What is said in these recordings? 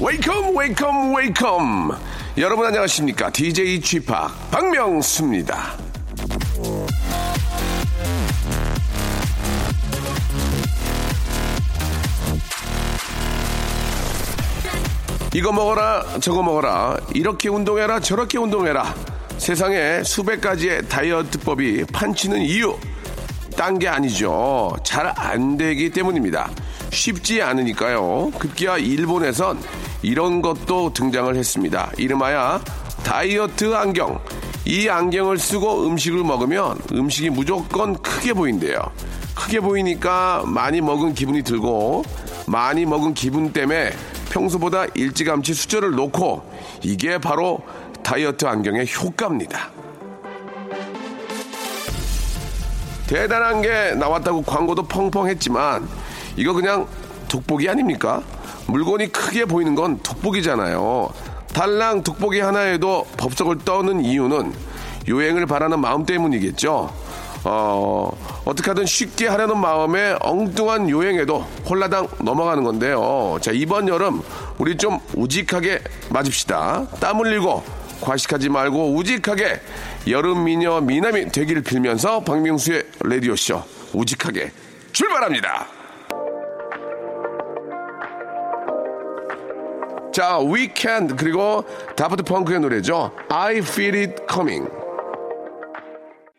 Welcome, welcome, welcome. 여러분 안녕하십니까? DJ Chip 박명수입니다. 이거 먹어라 저거 먹어라 이렇게 운동해라 저렇게 운동해라. 세상에 수백 가지의 다이어트법이 판치는 이유 딴 게 아니죠. 잘 안 되기 때문입니다. 쉽지 않으니까요. 급기야 일본에선 이런 것도 등장을 했습니다. 이름하여 다이어트 안경. 이 안경을 쓰고 음식을 먹으면 음식이 무조건 크게 보인대요. 크게 보이니까 많이 먹은 기분이 들고 많이 먹은 기분 때문에 평소보다 일찌감치 숫자를 놓고 이게 바로 다이어트 안경의 효과입니다. 대단한 게 나왔다고 광고도 펑펑 했지만 이거 그냥 돋보기 아닙니까? 물건이 크게 보이는 건 돋보기잖아요. 달랑 돋보기 하나에도 법석을 떠는 이유는 유행을 바라는 마음 때문이겠죠. 어, 어떻게 하든 쉽게 하려는 마음에 엉뚱한 요행에도 홀라당 넘어가는 건데요. 자, 이번 여름 우리 좀 우직하게 맞읍시다. 땀 흘리고 과식하지 말고 우직하게 여름 미녀 미남이 되기를 빌면서 박명수의 라디오쇼 우직하게 출발합니다. 자, 위켄드 그리고 다프트 펑크의 노래죠. I feel it coming.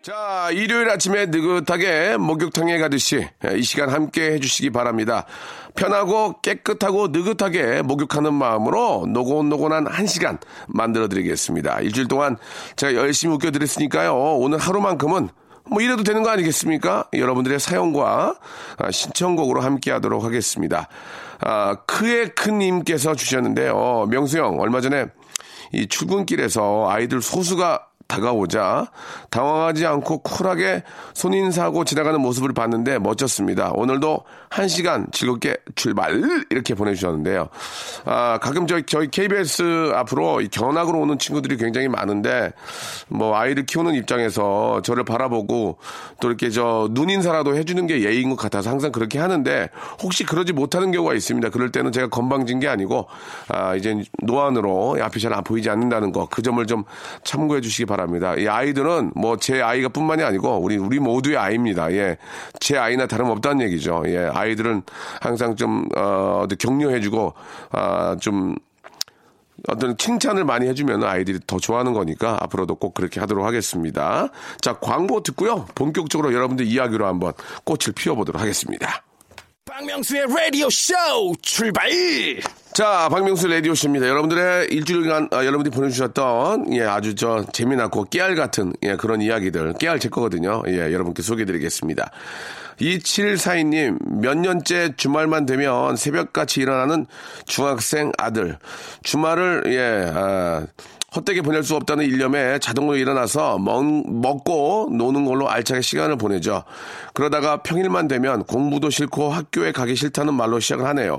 자, 일요일 아침에 느긋하게 목욕탕에 가듯이 이 시간 함께 해주시기 바랍니다. 편하고 깨끗하고 느긋하게 목욕하는 마음으로 노곤노곤한 한 시간 만들어 드리겠습니다. 일주일 동안 제가 열심히 웃겨드렸으니까요. 오늘 하루만큼은 뭐 이래도 되는 거 아니겠습니까? 여러분들의 사연과 신청곡으로 함께 하도록 하겠습니다. 아, 크의 큰님께서 주셨는데요. 명수 형, 얼마 전에 이 출근길에서 아이들 소수가 다가오자 당황하지 않고 쿨하게 손인사하고 지나가는 모습을 봤는데 멋졌습니다. 오늘도 한 시간 즐겁게 출발 이렇게 보내주셨는데요. 아 가끔 저희 저희 KBS 앞으로 견학으로 오는 친구들이 굉장히 많은데 뭐 아이를 키우는 입장에서 저를 바라보고 또 이렇게 저 눈인사라도 해주는 게 예의인 것 같아서 항상 그렇게 하는데 혹시 그러지 못하는 경우가 있습니다. 그럴 때는 제가 건방진 게 아니고 아 이제 노안으로 앞이 잘 안 보이지 않는다는 거 그 점을 좀 참고해 주시기 바랍니다. 바랍니다. 이 아이들은 뭐 제 아이가 뿐만이 아니고 우리 우리 모두의 아이입니다. 예. 제 아이나 다름없다는 얘기죠. 예. 아이들은 항상 좀 어, 격려해주고 아, 좀 어떤 칭찬을 많이 해주면 아이들이 더 좋아하는 거니까 앞으로도 꼭 그렇게 하도록 하겠습니다. 자, 광고 듣고요. 본격적으로 여러분들 이야기로 한번 꽃을 피워보도록 하겠습니다. 박명수의 라디오 쇼 출발! 자, 박명수 라디오 쇼입니다. 여러분들의 일주일간, 아, 여러분들이 보내주셨던, 예, 아주 저, 재미나고 깨알 같은, 예, 그런 이야기들. 깨알 제 거거든요. 예, 여러분께 소개해드리겠습니다. 2742님, 몇 년째 주말만 되면 새벽같이 일어나는 중학생 아들. 주말을, 예, 아, 헛되게 보낼 수 없다는 일념에 자동으로 일어나서 먹, 먹고 노는 걸로 알차게 시간을 보내죠. 그러다가 평일만 되면 공부도 싫고 학교에 가기 싫다는 말로 시작을 하네요.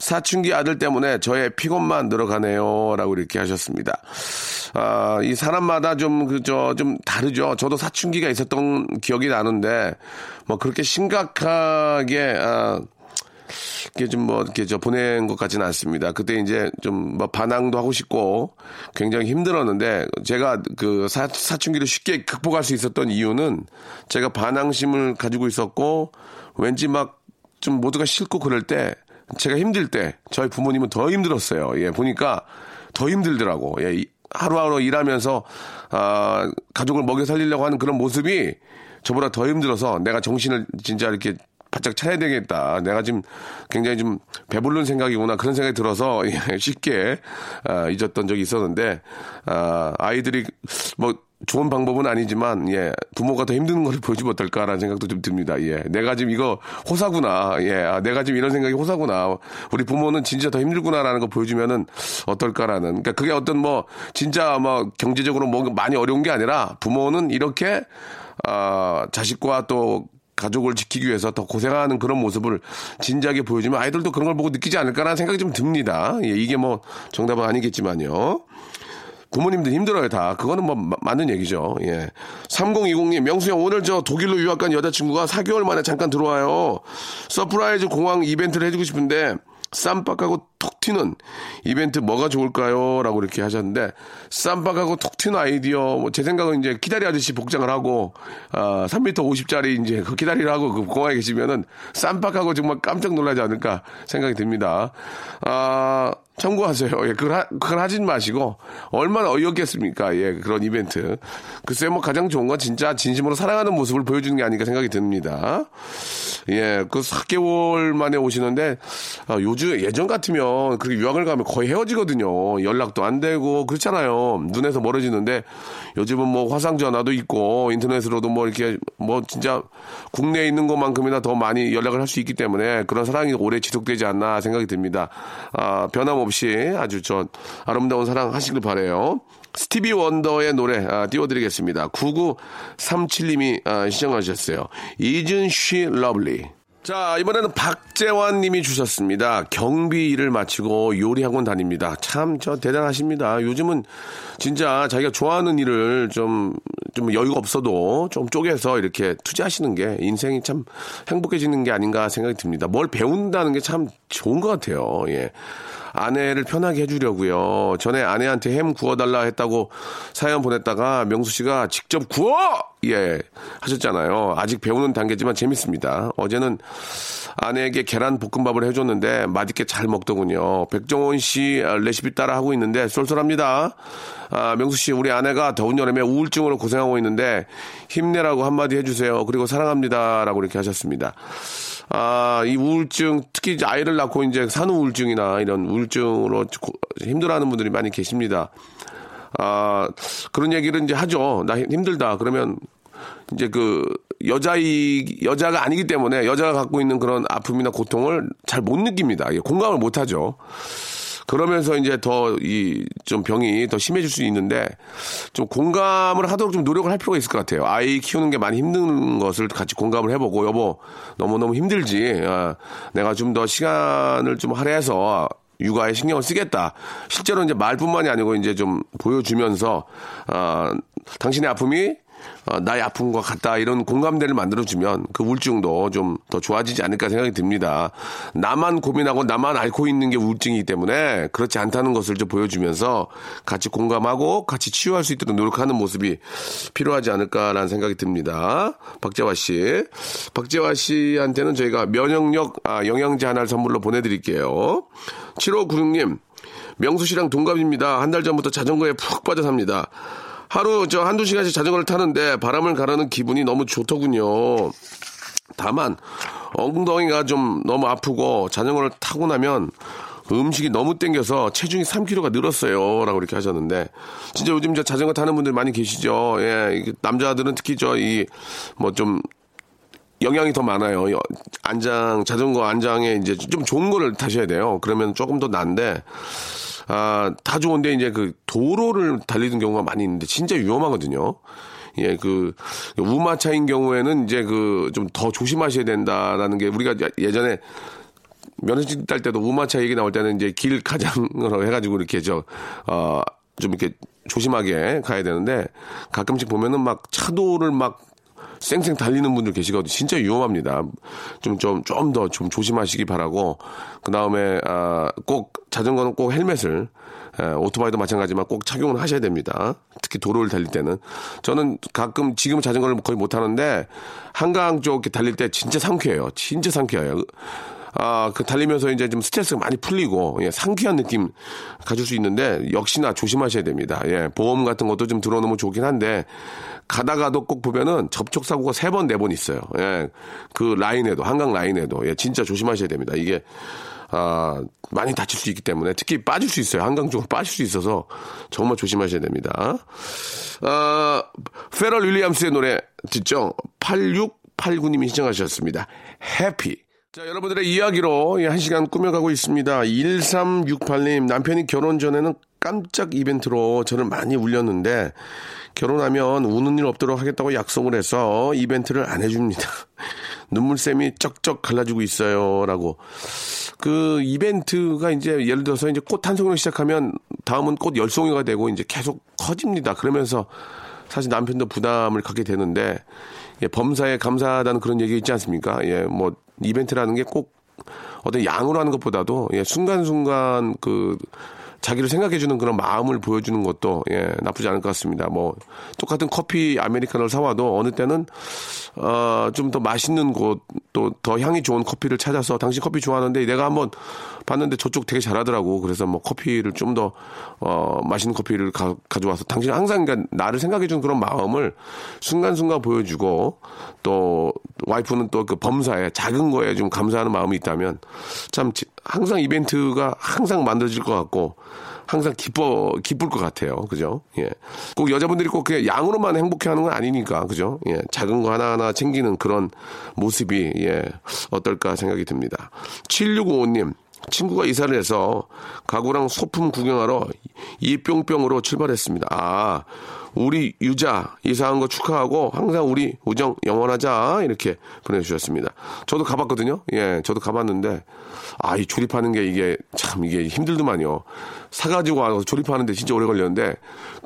사춘기 아들 때문에 저의 피곤만 늘어가네요. 라고 이렇게 하셨습니다. 아, 이 사람마다 좀, 그, 저, 좀 다르죠. 저도 사춘기가 있었던 기억이 나는데, 뭐 그렇게 심각하게, 아, 이게 좀 뭐, 이렇게 저 보낸 것 같지는 않습니다. 그때 이제 좀 뭐 반항도 하고 싶고 굉장히 힘들었는데 제가 그 사, 사춘기를 쉽게 극복할 수 있었던 이유는 제가 반항심을 가지고 있었고 왠지 막 좀 모두가 싫고 그럴 때 제가 힘들 때 저희 부모님은 더 힘들었어요. 예, 보니까 더 힘들더라고. 예, 하루하루 일하면서 아, 가족을 먹여 살리려고 하는 그런 모습이 저보다 더 힘들어서 내가 정신을 진짜 이렇게 바짝 차야 되겠다. 내가 지금 굉장히 좀 배부른 생각이구나. 그런 생각이 들어서 예, 쉽게 아, 잊었던 적이 있었는데 아, 아이들이 뭐 좋은 방법은 아니지만 예 부모가 더 힘든 걸 보지 못할까라는 생각도 좀 듭니다. 예 내가 지금 이거 호사구나. 예 아, 내가 지금 이런 생각이 호사구나. 우리 부모는 진짜 더 힘들구나라는 거 보여주면은 어떨까라는. 그러니까 그게 어떤 뭐 진짜 뭐 경제적으로 뭐 많이 어려운 게 아니라 부모는 이렇게 아 자식과 또 가족을 지키기 위해서 더 고생하는 그런 모습을 진지하게 보여주면 아이들도 그런 걸 보고 느끼지 않을까라는 생각이 좀 듭니다. 예, 이게 뭐 정답은 아니겠지만요. 부모님들 힘들어요, 다. 그거는 뭐, 마, 맞는 얘기죠. 예. 3020님, 명수 형, 오늘 저 독일로 유학 간 여자친구가 4개월 만에 잠깐 들어와요. surprise 공항 이벤트를 해주고 싶은데, 쌈박하고 톡 튀는 이벤트 뭐가 좋을까요? 라고 이렇게 하셨는데, 쌈박하고 톡 튀는 아이디어, 뭐 제 생각은 이제 키다리 아저씨 복장을 하고, 아, 3m 50짜리 이제 그 키다리를 하고 그 공항에 계시면은 쌈박하고 정말 깜짝 놀라지 않을까 생각이 듭니다. 아, 참고하세요. 예, 그걸, 하, 그걸 하진 마시고, 얼마나 어이없겠습니까? 예, 그런 이벤트. 글쎄, 뭐 가장 좋은 건 진짜 진심으로 사랑하는 모습을 보여주는 게 아닌가 생각이 듭니다. 예, 그 4개월 만에 오시는데, 아, 요즘, 예전 같으면 그렇게 유학을 가면 거의 헤어지거든요. 연락도 안 되고, 그렇잖아요. 눈에서 멀어지는데, 요즘은 뭐 화상 전화도 있고, 인터넷으로도 뭐 이렇게, 뭐 진짜 국내에 있는 것만큼이나 더 많이 연락을 할 수 있기 때문에 그런 사랑이 오래 지속되지 않나 생각이 듭니다. 아, 변함없이 아주 저 아름다운 사랑 하시길 바래요. 스티비 원더의 노래 아, 띄워드리겠습니다. 9937님이 아, 시청하셨어요. Isn't she lovely? 자, 이번에는 박재환 님이 주셨습니다. 경비 일을 마치고 요리학원 다닙니다. 참, 저 대단하십니다. 요즘은 진짜 자기가 좋아하는 일을 좀, 좀 여유가 없어도 좀 쪼개서 이렇게 투자하시는 게 인생이 참 행복해지는 게 아닌가 생각이 듭니다. 뭘 배운다는 게 참 좋은 것 같아요. 예. 아내를 편하게 해주려고요. 전에 아내한테 햄 구워달라 했다고 사연 보냈다가 명수 씨가 직접 구워! 예, 하셨잖아요. 아직 배우는 단계지만 재밌습니다. 어제는 아내에게 계란 볶음밥을 해줬는데 맛있게 잘 먹더군요. 백종원 씨 레시피 따라 하고 있는데 쏠쏠합니다. 아, 명수 씨, 우리 아내가 더운 여름에 우울증으로 고생하고 있는데 힘내라고 한마디 해주세요. 그리고 사랑합니다 라고 이렇게 하셨습니다. 아, 이 우울증, 특히 이제 아이를 낳고 이제 산후우울증이나 이런 우울증으로 힘들어하는 분들이 많이 계십니다. 아, 그런 얘기를 이제 하죠. 나 힘들다. 그러면 이제 그 여자이 여자가 아니기 때문에 여자가 갖고 있는 그런 아픔이나 고통을 잘 못 느낍니다. 공감을 못 하죠. 그러면서 이제 더 이 좀 병이 더 심해질 수 있는데 좀 공감을 하도록 좀 노력을 할 필요가 있을 것 같아요. 아이 키우는 게 많이 힘든 것을 같이 공감을 해보고 여보 너무 너무 힘들지. 아, 내가 좀 더 시간을 좀 할애해서 육아에 신경을 쓰겠다. 실제로 이제 말뿐만이 아니고 이제 좀 보여주면서 아, 당신의 아픔이 어, 나의 아픔과 같다 이런 공감대를 만들어주면 그 우울증도 좀 더 좋아지지 않을까 생각이 듭니다. 나만 고민하고 나만 앓고 있는 게 우울증이기 때문에 그렇지 않다는 것을 좀 보여주면서 같이 공감하고 같이 치유할 수 있도록 노력하는 모습이 필요하지 않을까라는 생각이 듭니다. 박재화 씨. 박재화 씨한테는 저희가 면역력 아, 영양제 하나를 선물로 보내드릴게요. 7596님. 명수 씨랑 동갑입니다. 한 달 전부터 자전거에 푹 빠져 삽니다. 하루 저 한두 시간씩 자전거를 타는데 바람을 가르는 기분이 너무 좋더군요. 다만 엉덩이가 좀 너무 아프고 자전거를 타고 나면 음식이 너무 땡겨서 체중이 3kg가 늘었어요. 라고 이렇게 하셨는데, 진짜 요즘 저 자전거 타는 분들 많이 계시죠. 예, 남자들은 특히 저 이, 뭐 좀, 영향이 더 많아요. 안장, 자전거 안장에 이제 좀 좋은 거를 타셔야 돼요. 그러면 조금 더 난데, 아, 다 좋은데 이제 그 도로를 달리는 경우가 많이 있는데 진짜 위험하거든요. 예, 그 우마차인 경우에는 이제 그 좀 더 조심하셔야 된다라는 게 우리가 예전에 면허증 딸 때도 우마차 얘기 나올 때는 이제 길 가장으로 해가지고 이렇게 저, 어, 좀 이렇게 조심하게 가야 되는데 가끔씩 보면은 막 차도를 막 쌩쌩 달리는 분들 계시거든요. 진짜 위험합니다. 좀, 좀, 좀 더 좀 조심하시기 바라고, 그 다음에, 아, 꼭, 자전거는 꼭 헬멧을, 에, 오토바이도 마찬가지지만 꼭 착용을 하셔야 됩니다. 특히 도로를 달릴 때는. 저는 가끔 지금 자전거를 거의 못 타는데, 한강 쪽 이렇게 달릴 때 진짜 상쾌해요. 진짜 상쾌해요. 아, 그 달리면서 이제 좀 스트레스가 많이 풀리고, 예, 상쾌한 느낌 가질 수 있는데, 역시나 조심하셔야 됩니다. 예, 보험 같은 것도 좀 들어놓으면 좋긴 한데, 가다가도 꼭 보면은 접촉사고가 세 번, 네 번 있어요. 예, 그 라인에도, 한강 라인에도, 예, 진짜 조심하셔야 됩니다. 이게, 아, 많이 다칠 수 있기 때문에 특히 빠질 수 있어요. 한강 쪽으로 빠질 수 있어서 정말 조심하셔야 됩니다. 아, 페럴 윌리엄스의 노래 듣죠? 8689님이 시청하셨습니다. 해피. 자, 여러분들의 이야기로 한 시간 꾸며가고 있습니다. 1368님, 남편이 결혼 전에는 깜짝 이벤트로 저를 많이 울렸는데 결혼하면 우는 일 없도록 하겠다고 약속을 해서 이벤트를 안 해줍니다. 눈물샘이 쩍쩍 갈라지고 있어요. 라고. 그 이벤트가 이제 예를 들어서 이제 꽃 한 송이로 시작하면 다음은 꽃 열 송이가 되고 이제 계속 커집니다. 그러면서 사실 남편도 부담을 갖게 되는데 예, 범사에 감사하다는 그런 얘기 있지 않습니까? 예, 뭐 이벤트라는 게 꼭 어떤 양으로 하는 것보다도 예, 순간순간 그 자기를 생각해주는 그런 마음을 보여주는 것도 예, 나쁘지 않을 것 같습니다. 뭐 똑같은 커피 아메리카노를 사와도 어느 때는 어, 좀 더 맛있는 곳 또 더 향이 좋은 커피를 찾아서 당신 커피 좋아하는데 내가 한번 봤는데 저쪽 되게 잘하더라고. 그래서 뭐 커피를 좀더 어, 맛있는 커피를 가, 져와서 당신 항상 그러니까 나를 생각해주는 그런 마음을 순간순간 보여주고 또 와이프는 또 그 범사에 작은 거에 좀 감사하는 마음이 있다면 참 항상 이벤트가 항상 만들어질 것 같고 항상 기뻐 기쁠 것 같아요. 그죠? 예. 꼭 여자분들이 꼭 그냥 양으로만 행복해하는 건 아니니까 그죠? 예. 작은 거 하나하나 챙기는 그런 모습이 예 어떨까 생각이 듭니다. 7655님 친구가 이사를 해서 가구랑 소품 구경하러 이뿅뿅으로 출발했습니다. 아, 우리 유자 이사한 거 축하하고 항상 우리 우정 영원하자 이렇게 보내주셨습니다. 저도 가봤거든요. 예, 저도 가봤는데 아, 이 조립하는 게 이게 참 이게 힘들더만요. 사가지고 와서 조립하는데 진짜 오래 걸렸는데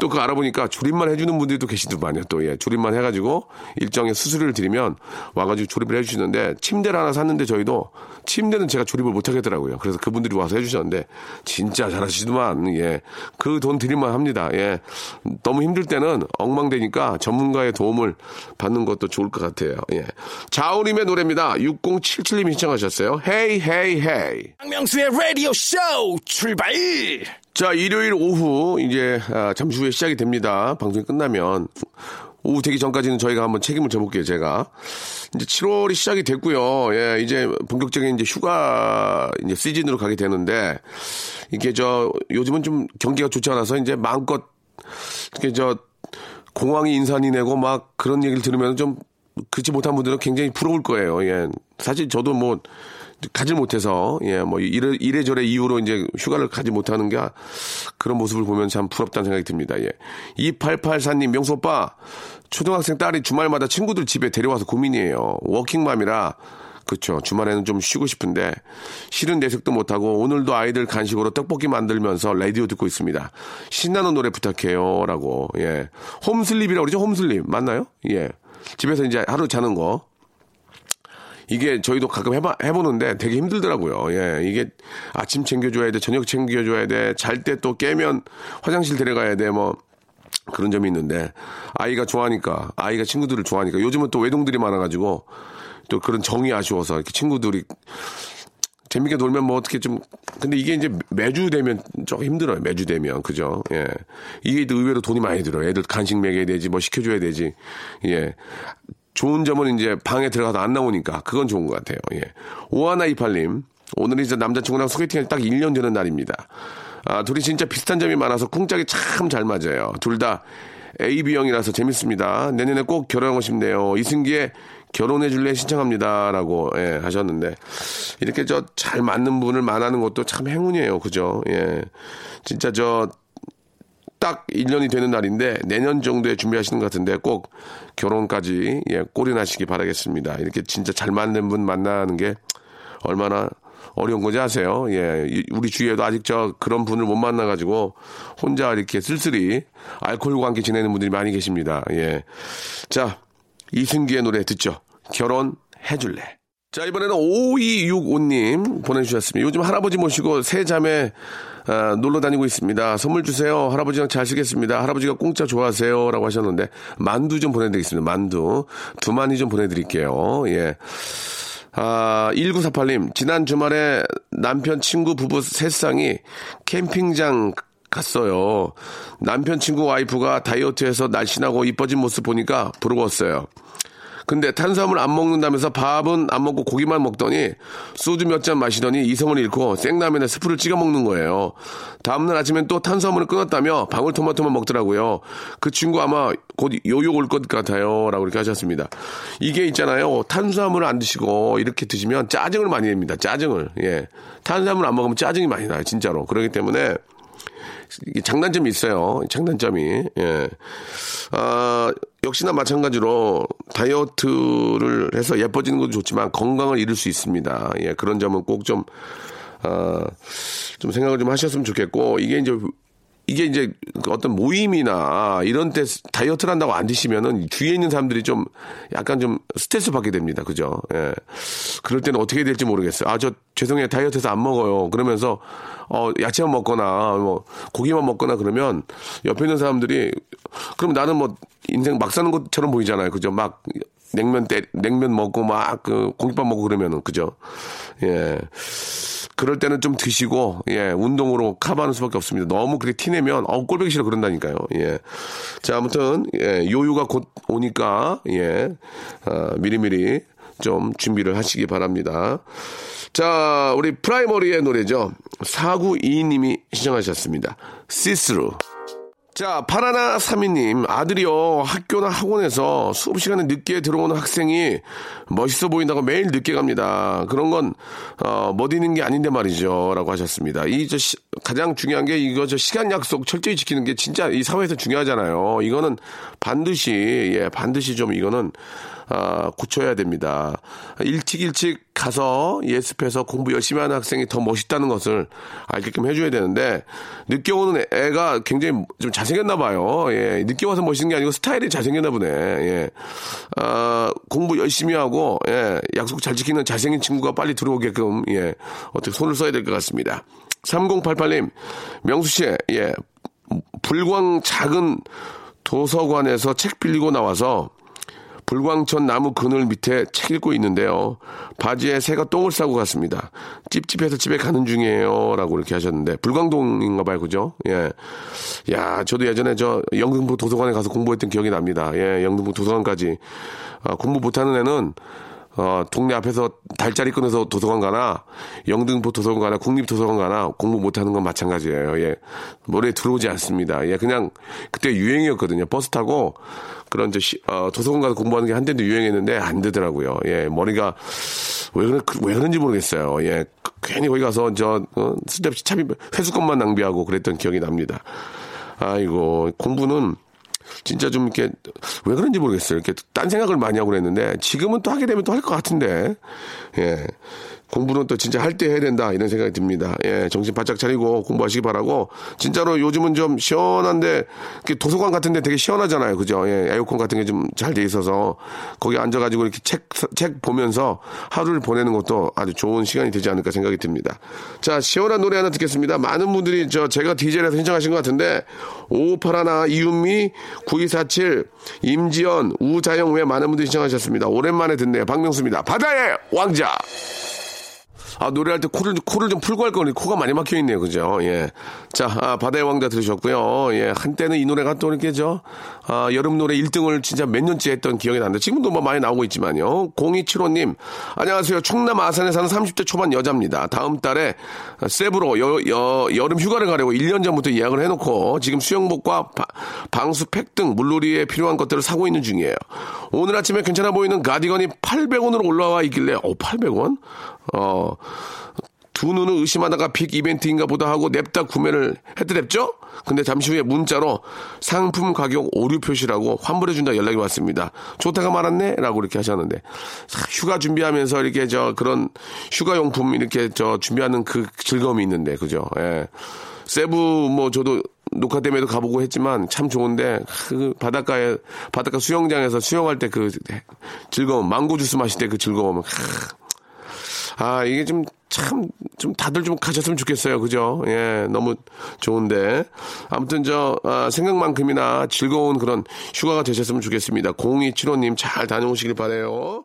또 그 알아보니까 조립만 해주는 분들이 또 계시더만요. 또 예, 조립만 해가지고 일정의 수수료를 드리면 와가지고 조립을 해주시는데 침대를 하나 샀는데 저희도 침대는 제가 조립을 못 하겠더라고요. 그래서 그분들이 와서 해주셨는데 진짜 잘하시더만 예, 그 돈 드릴만 합니다. 예, 너무 힘들 때는 엉망되니까 전문가의 도움을 받는 것도 좋을 것 같아요. 예, 자우림의 노래입니다. 6077님이 신청하셨어요. 헤이 헤이 헤이. 박명수의 라디오 쇼 출발! 자, 일요일 오후 이제 아, 잠시 후에 시작이 됩니다. 방송이 끝나면 오후 되기 전까지는 저희가 한번 책임을 져볼게요, 제가. 이제 7월이 시작이 됐고요. 예, 이제 본격적인 이제 휴가 이제 시즌으로 가게 되는데 이게 저 요즘은 좀 경기가 좋지 않아서 이제 마음껏 이게 저 공항이 인산이 내고 막 그런 얘기를 들으면 좀 그렇지 못한 분들은 굉장히 부러울 거예요. 예. 사실 저도 뭐 가지 못해서 예뭐 이래 이래저래 이유로 이제 휴가를 가지 못하는 게 그런 모습을 보면 참 부럽다는 생각이 듭니다. 예. 2884님 명수 오빠 초등학생 딸이 주말마다 친구들 집에 데려와서 고민이에요. 워킹맘이라 그렇죠. 주말에는 좀 쉬고 싶은데 싫은 내색도 못하고 오늘도 아이들 간식으로 떡볶이 만들면서 라디오 듣고 있습니다. 신나는 노래 부탁해요라고. 예. 홈슬립이라고 그러죠. 홈슬립 맞나요? 예. 집에서 이제 하루 자는 거. 이게 저희도 가끔 해봐, 해보는데 되게 힘들더라고요. 예, 이게 아침 챙겨줘야 돼, 저녁 챙겨줘야 돼, 잘 때 또 깨면 화장실 데려가야 돼, 뭐. 그런 점이 있는데, 아이가 좋아하니까, 아이가 친구들을 좋아하니까, 요즘은 또 외동들이 많아가지고, 또 그런 정이 아쉬워서, 이렇게 친구들이, 재밌게 놀면 뭐 어떻게 좀, 근데 이게 이제 매주 되면 좀 힘들어요. 매주 되면. 그죠? 예. 이게 또 의외로 돈이 많이 들어요. 애들 간식 먹여야 되지, 뭐 시켜줘야 되지. 예. 좋은 점은 이제 방에 들어가서 안 나오니까 그건 좋은 것 같아요. 예. 오하나 이팔님. 오늘이 이제 남자친구랑 소개팅을 딱 1년 되는 날입니다. 아, 둘이 진짜 비슷한 점이 많아서 쿵짝이 참 잘 맞아요. 둘 다 AB형이라서 재밌습니다. 내년에 꼭 결혼하고 싶네요. 이승기의 결혼해 줄래 신청합니다. 라고, 예, 하셨는데. 이렇게 저 잘 맞는 분을 만나는 것도 참 행운이에요. 그죠? 예. 진짜 저, 딱 1년이 되는 날인데 내년 정도에 준비하시는 것 같은데 꼭 결혼까지 예, 꼬리 나시기 바라겠습니다. 이렇게 진짜 잘 맞는 분 만나는 게 얼마나 어려운 건지 아세요? 예, 우리 주위에도 아직 저 그런 분을 못 만나가지고 혼자 이렇게 쓸쓸히 알코올과 함께 지내는 분들이 많이 계십니다. 예. 자, 이승기의 노래 듣죠. 결혼해줄래. 자, 이번에는 5265님 보내주셨습니다. 요즘 할아버지 모시고 새 자매 아, 놀러 다니고 있습니다. 선물 주세요. 할아버지랑 잘 쓰겠습니다. 할아버지가 공짜 좋아하세요. 라고 하셨는데, 만두 좀 보내드리겠습니다. 만두. 두 마리 좀 보내드릴게요. 예. 아, 1948님, 지난 주말에 남편 친구 부부 셋상이 캠핑장 갔어요. 남편 친구 와이프가 다이어트해서 날씬하고 이뻐진 모습 보니까 부러웠어요. 근데 탄수화물 안 먹는다면서 밥은 안 먹고 고기만 먹더니 소주 몇 잔 마시더니 이성을 잃고 생라면에 스프를 찍어 먹는 거예요. 다음날 아침엔 또 탄수화물을 끊었다며 방울토마토만 먹더라고요. 그 친구 아마 곧 요요 올 것 같아요. 라고 이렇게 하셨습니다. 이게 있잖아요. 탄수화물을 안 드시고 이렇게 드시면 짜증을 많이 냅니다. 짜증을. 예. 탄수화물 안 먹으면 짜증이 많이 나요. 진짜로. 그렇기 때문에 장단점이 있어요. 장단점이. 예. 아, 역시나 마찬가지로 다이어트를 해서 예뻐지는 것도 좋지만 건강을 잃을 수 있습니다. 예, 그런 점은 꼭 좀, 아, 좀 생각을 좀 하셨으면 좋겠고, 이게 이제 이게 이제 어떤 모임이나 이런 때 다이어트를 한다고 안 드시면은 주위에 있는 사람들이 좀 약간 좀 스트레스 받게 됩니다. 그죠? 예. 그럴 때는 어떻게 될지 모르겠어요. 아, 저 죄송해요. 다이어트해서 안 먹어요. 그러면서 어, 야채만 먹거나 뭐 고기만 먹거나 그러면 옆에 있는 사람들이 그럼 나는 뭐 인생 막 사는 것처럼 보이잖아요. 그죠? 막 냉면 때 냉면 먹고 막 그 공깃밥 먹고 그러면은 그죠? 예. 그럴 때는 좀 드시고 예 운동으로 커버하는 수밖에 없습니다. 너무 그렇게 티내면 어 꼴보기 싫어 그런다니까요. 예. 자 아무튼 예, 요요가 곧 오니까 예 어, 미리미리 좀 준비를 하시기 바랍니다. 자 우리 프라이머리의 노래죠. 4922님이 신청하셨습니다. See Through. 자, 바나나 사미님, 아들이요, 학교나 학원에서 수업 시간에 늦게 들어오는 학생이 멋있어 보인다고 매일 늦게 갑니다. 그런 건, 어, 멋있는 게 아닌데 말이죠. 라고 하셨습니다. 이, 저, 시, 가장 중요한 게 이거 저 시간 약속 철저히 지키는 게 진짜 이 사회에서 중요하잖아요. 이거는 반드시, 예, 반드시 좀 이거는, 아, 고쳐야 됩니다. 일찍 일찍 가서 예습해서 공부 열심히 하는 학생이 더 멋있다는 것을 알게끔 해줘야 되는데 늦게 오는 애가 굉장히 좀 잘생겼나 봐요. 예, 늦게 와서 멋있는 게 아니고 스타일이 잘생겼나 보네. 예, 아, 공부 열심히 하고 예, 약속 잘 지키는 잘생긴 친구가 빨리 들어오게끔 예, 어떻게 손을 써야 될 것 같습니다. 3088님, 명수 씨, 예, 불광 작은 도서관에서 책 빌리고 나와서 불광천 나무 그늘 밑에 책 읽고 있는데요. 바지에 새가 똥을 싸고 갔습니다. 찝찝해서 집에 가는 중이에요. 라고 이렇게 하셨는데, 불광동인가 봐요. 그죠? 예. 야, 저도 예전에 저 영등포 도서관에 가서 공부했던 기억이 납니다. 예, 영등포 도서관까지. 아, 공부 못하는 애는 어, 동네 앞에서 달짜리 끊어서 도서관 가나, 영등포 도서관 가나, 국립도서관 가나, 공부 못하는 건 마찬가지예요. 예. 머리에 들어오지 않습니다. 예, 그냥, 그때 유행이었거든요. 버스 타고, 그런 저 시, 어, 도서관 가서 공부하는 게 한때도 유행했는데, 안 되더라고요. 예, 머리가, 왜, 그런, 왜 그런지 모르겠어요. 예, 괜히 거기 가서 저, 어, 쓸데없이 차비, 회수권만 낭비하고 그랬던 기억이 납니다. 아이고, 공부는, 진짜 좀 이렇게 왜 그런지 모르겠어요. 이렇게 딴 생각을 많이 하고 그랬는데 지금은 또 하게 되면 또 할 것 같은데 예. 공부는 또 진짜 할 때 해야 된다 이런 생각이 듭니다. 예, 정신 바짝 차리고 공부하시기 바라고 진짜로 요즘은 좀 시원한데 도서관 같은데 되게 시원하잖아요, 그죠? 예, 에어컨 같은 게 좀 잘 돼 있어서 거기 앉아가지고 이렇게 책 책 보면서 하루를 보내는 것도 아주 좋은 시간이 되지 않을까 생각이 듭니다. 자, 시원한 노래 하나 듣겠습니다. 많은 분들이 저 제가 DJ라서 신청하신 것 같은데 오파라나 이윤미 9247 임지연 우자영 외 많은 분들이 신청하셨습니다. 오랜만에 듣네요. 박명수입니다. 바다의 왕자. 아, 노래할 때 코를, 코를 좀 풀고 할 거니 코가 많이 막혀 있네요. 그죠? 예. 자, 아, 바다의 왕자 들으셨고요. 예. 한때는 이 노래가 또 이렇게 저, 아, 여름 노래 1등을 진짜 몇 년째 했던 기억이 나는데 지금도 뭐 많이 나오고 있지만요. 0275님, 안녕하세요. 충남 아산에 사는 30대 초반 여자입니다. 다음 달에 세부로 여, 여, 여름 휴가를 가려고 1년 전부터 예약을 해놓고 지금 수영복과 바, 방수 팩 등 물놀이에 필요한 것들을 사고 있는 중이에요. 오늘 아침에 괜찮아 보이는 가디건이 800원으로 올라와 있길래, 어, 800원? 어, 두 눈을 의심하다가 빅 이벤트인가 보다 하고 냅다 구매를 해드렸죠? 근데 잠시 후에 문자로 상품 가격 오류 표시라고 환불해준다 연락이 왔습니다. 좋다가 말았네? 라고 이렇게 하셨는데. 휴가 준비하면서 이렇게 저 그런 휴가용품 이렇게 저 준비하는 그 즐거움이 있는데, 그죠? 예. 세부 뭐 저도 녹화 때문에도 가보고 했지만 참 좋은데 그 바닷가에 바닷가 수영장에서 수영할 때 그 즐거움 망고 주스 마실 때 그 즐거움 아, 이게 좀, 참, 좀 다들 좀 가셨으면 좋겠어요. 그죠? 예, 너무 좋은데. 아무튼 저, 아, 생각만큼이나 즐거운 그런 휴가가 되셨으면 좋겠습니다. 0275님 잘 다녀오시길 바래요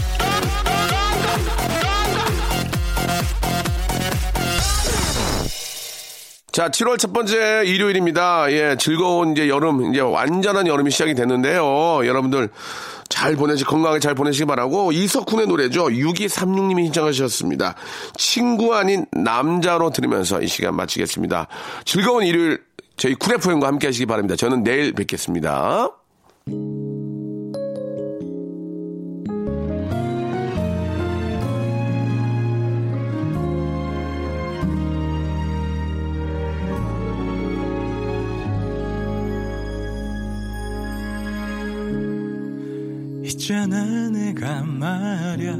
자, 7월 첫 번째 일요일입니다. 예, 즐거운 이제 여름, 이제 완전한 여름이 시작이 됐는데요. 여러분들 잘 보내시, 건강하게 잘 보내시기 바라고 이석훈의 노래죠. 6236님이 신청하셨습니다. 친구 아닌 남자로 들으면서 이 시간 마치겠습니다. 즐거운 일요일 저희 쿨 FM과 함께 하시기 바랍니다. 저는 내일 뵙겠습니다. 있잖아 내가 말야.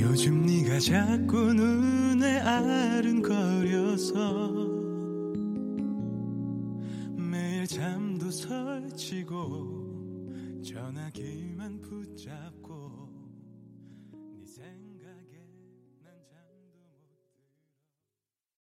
요즘 네가 자꾸 눈에 아른거려서 매일 잠도 설치고 전화기만 붙잡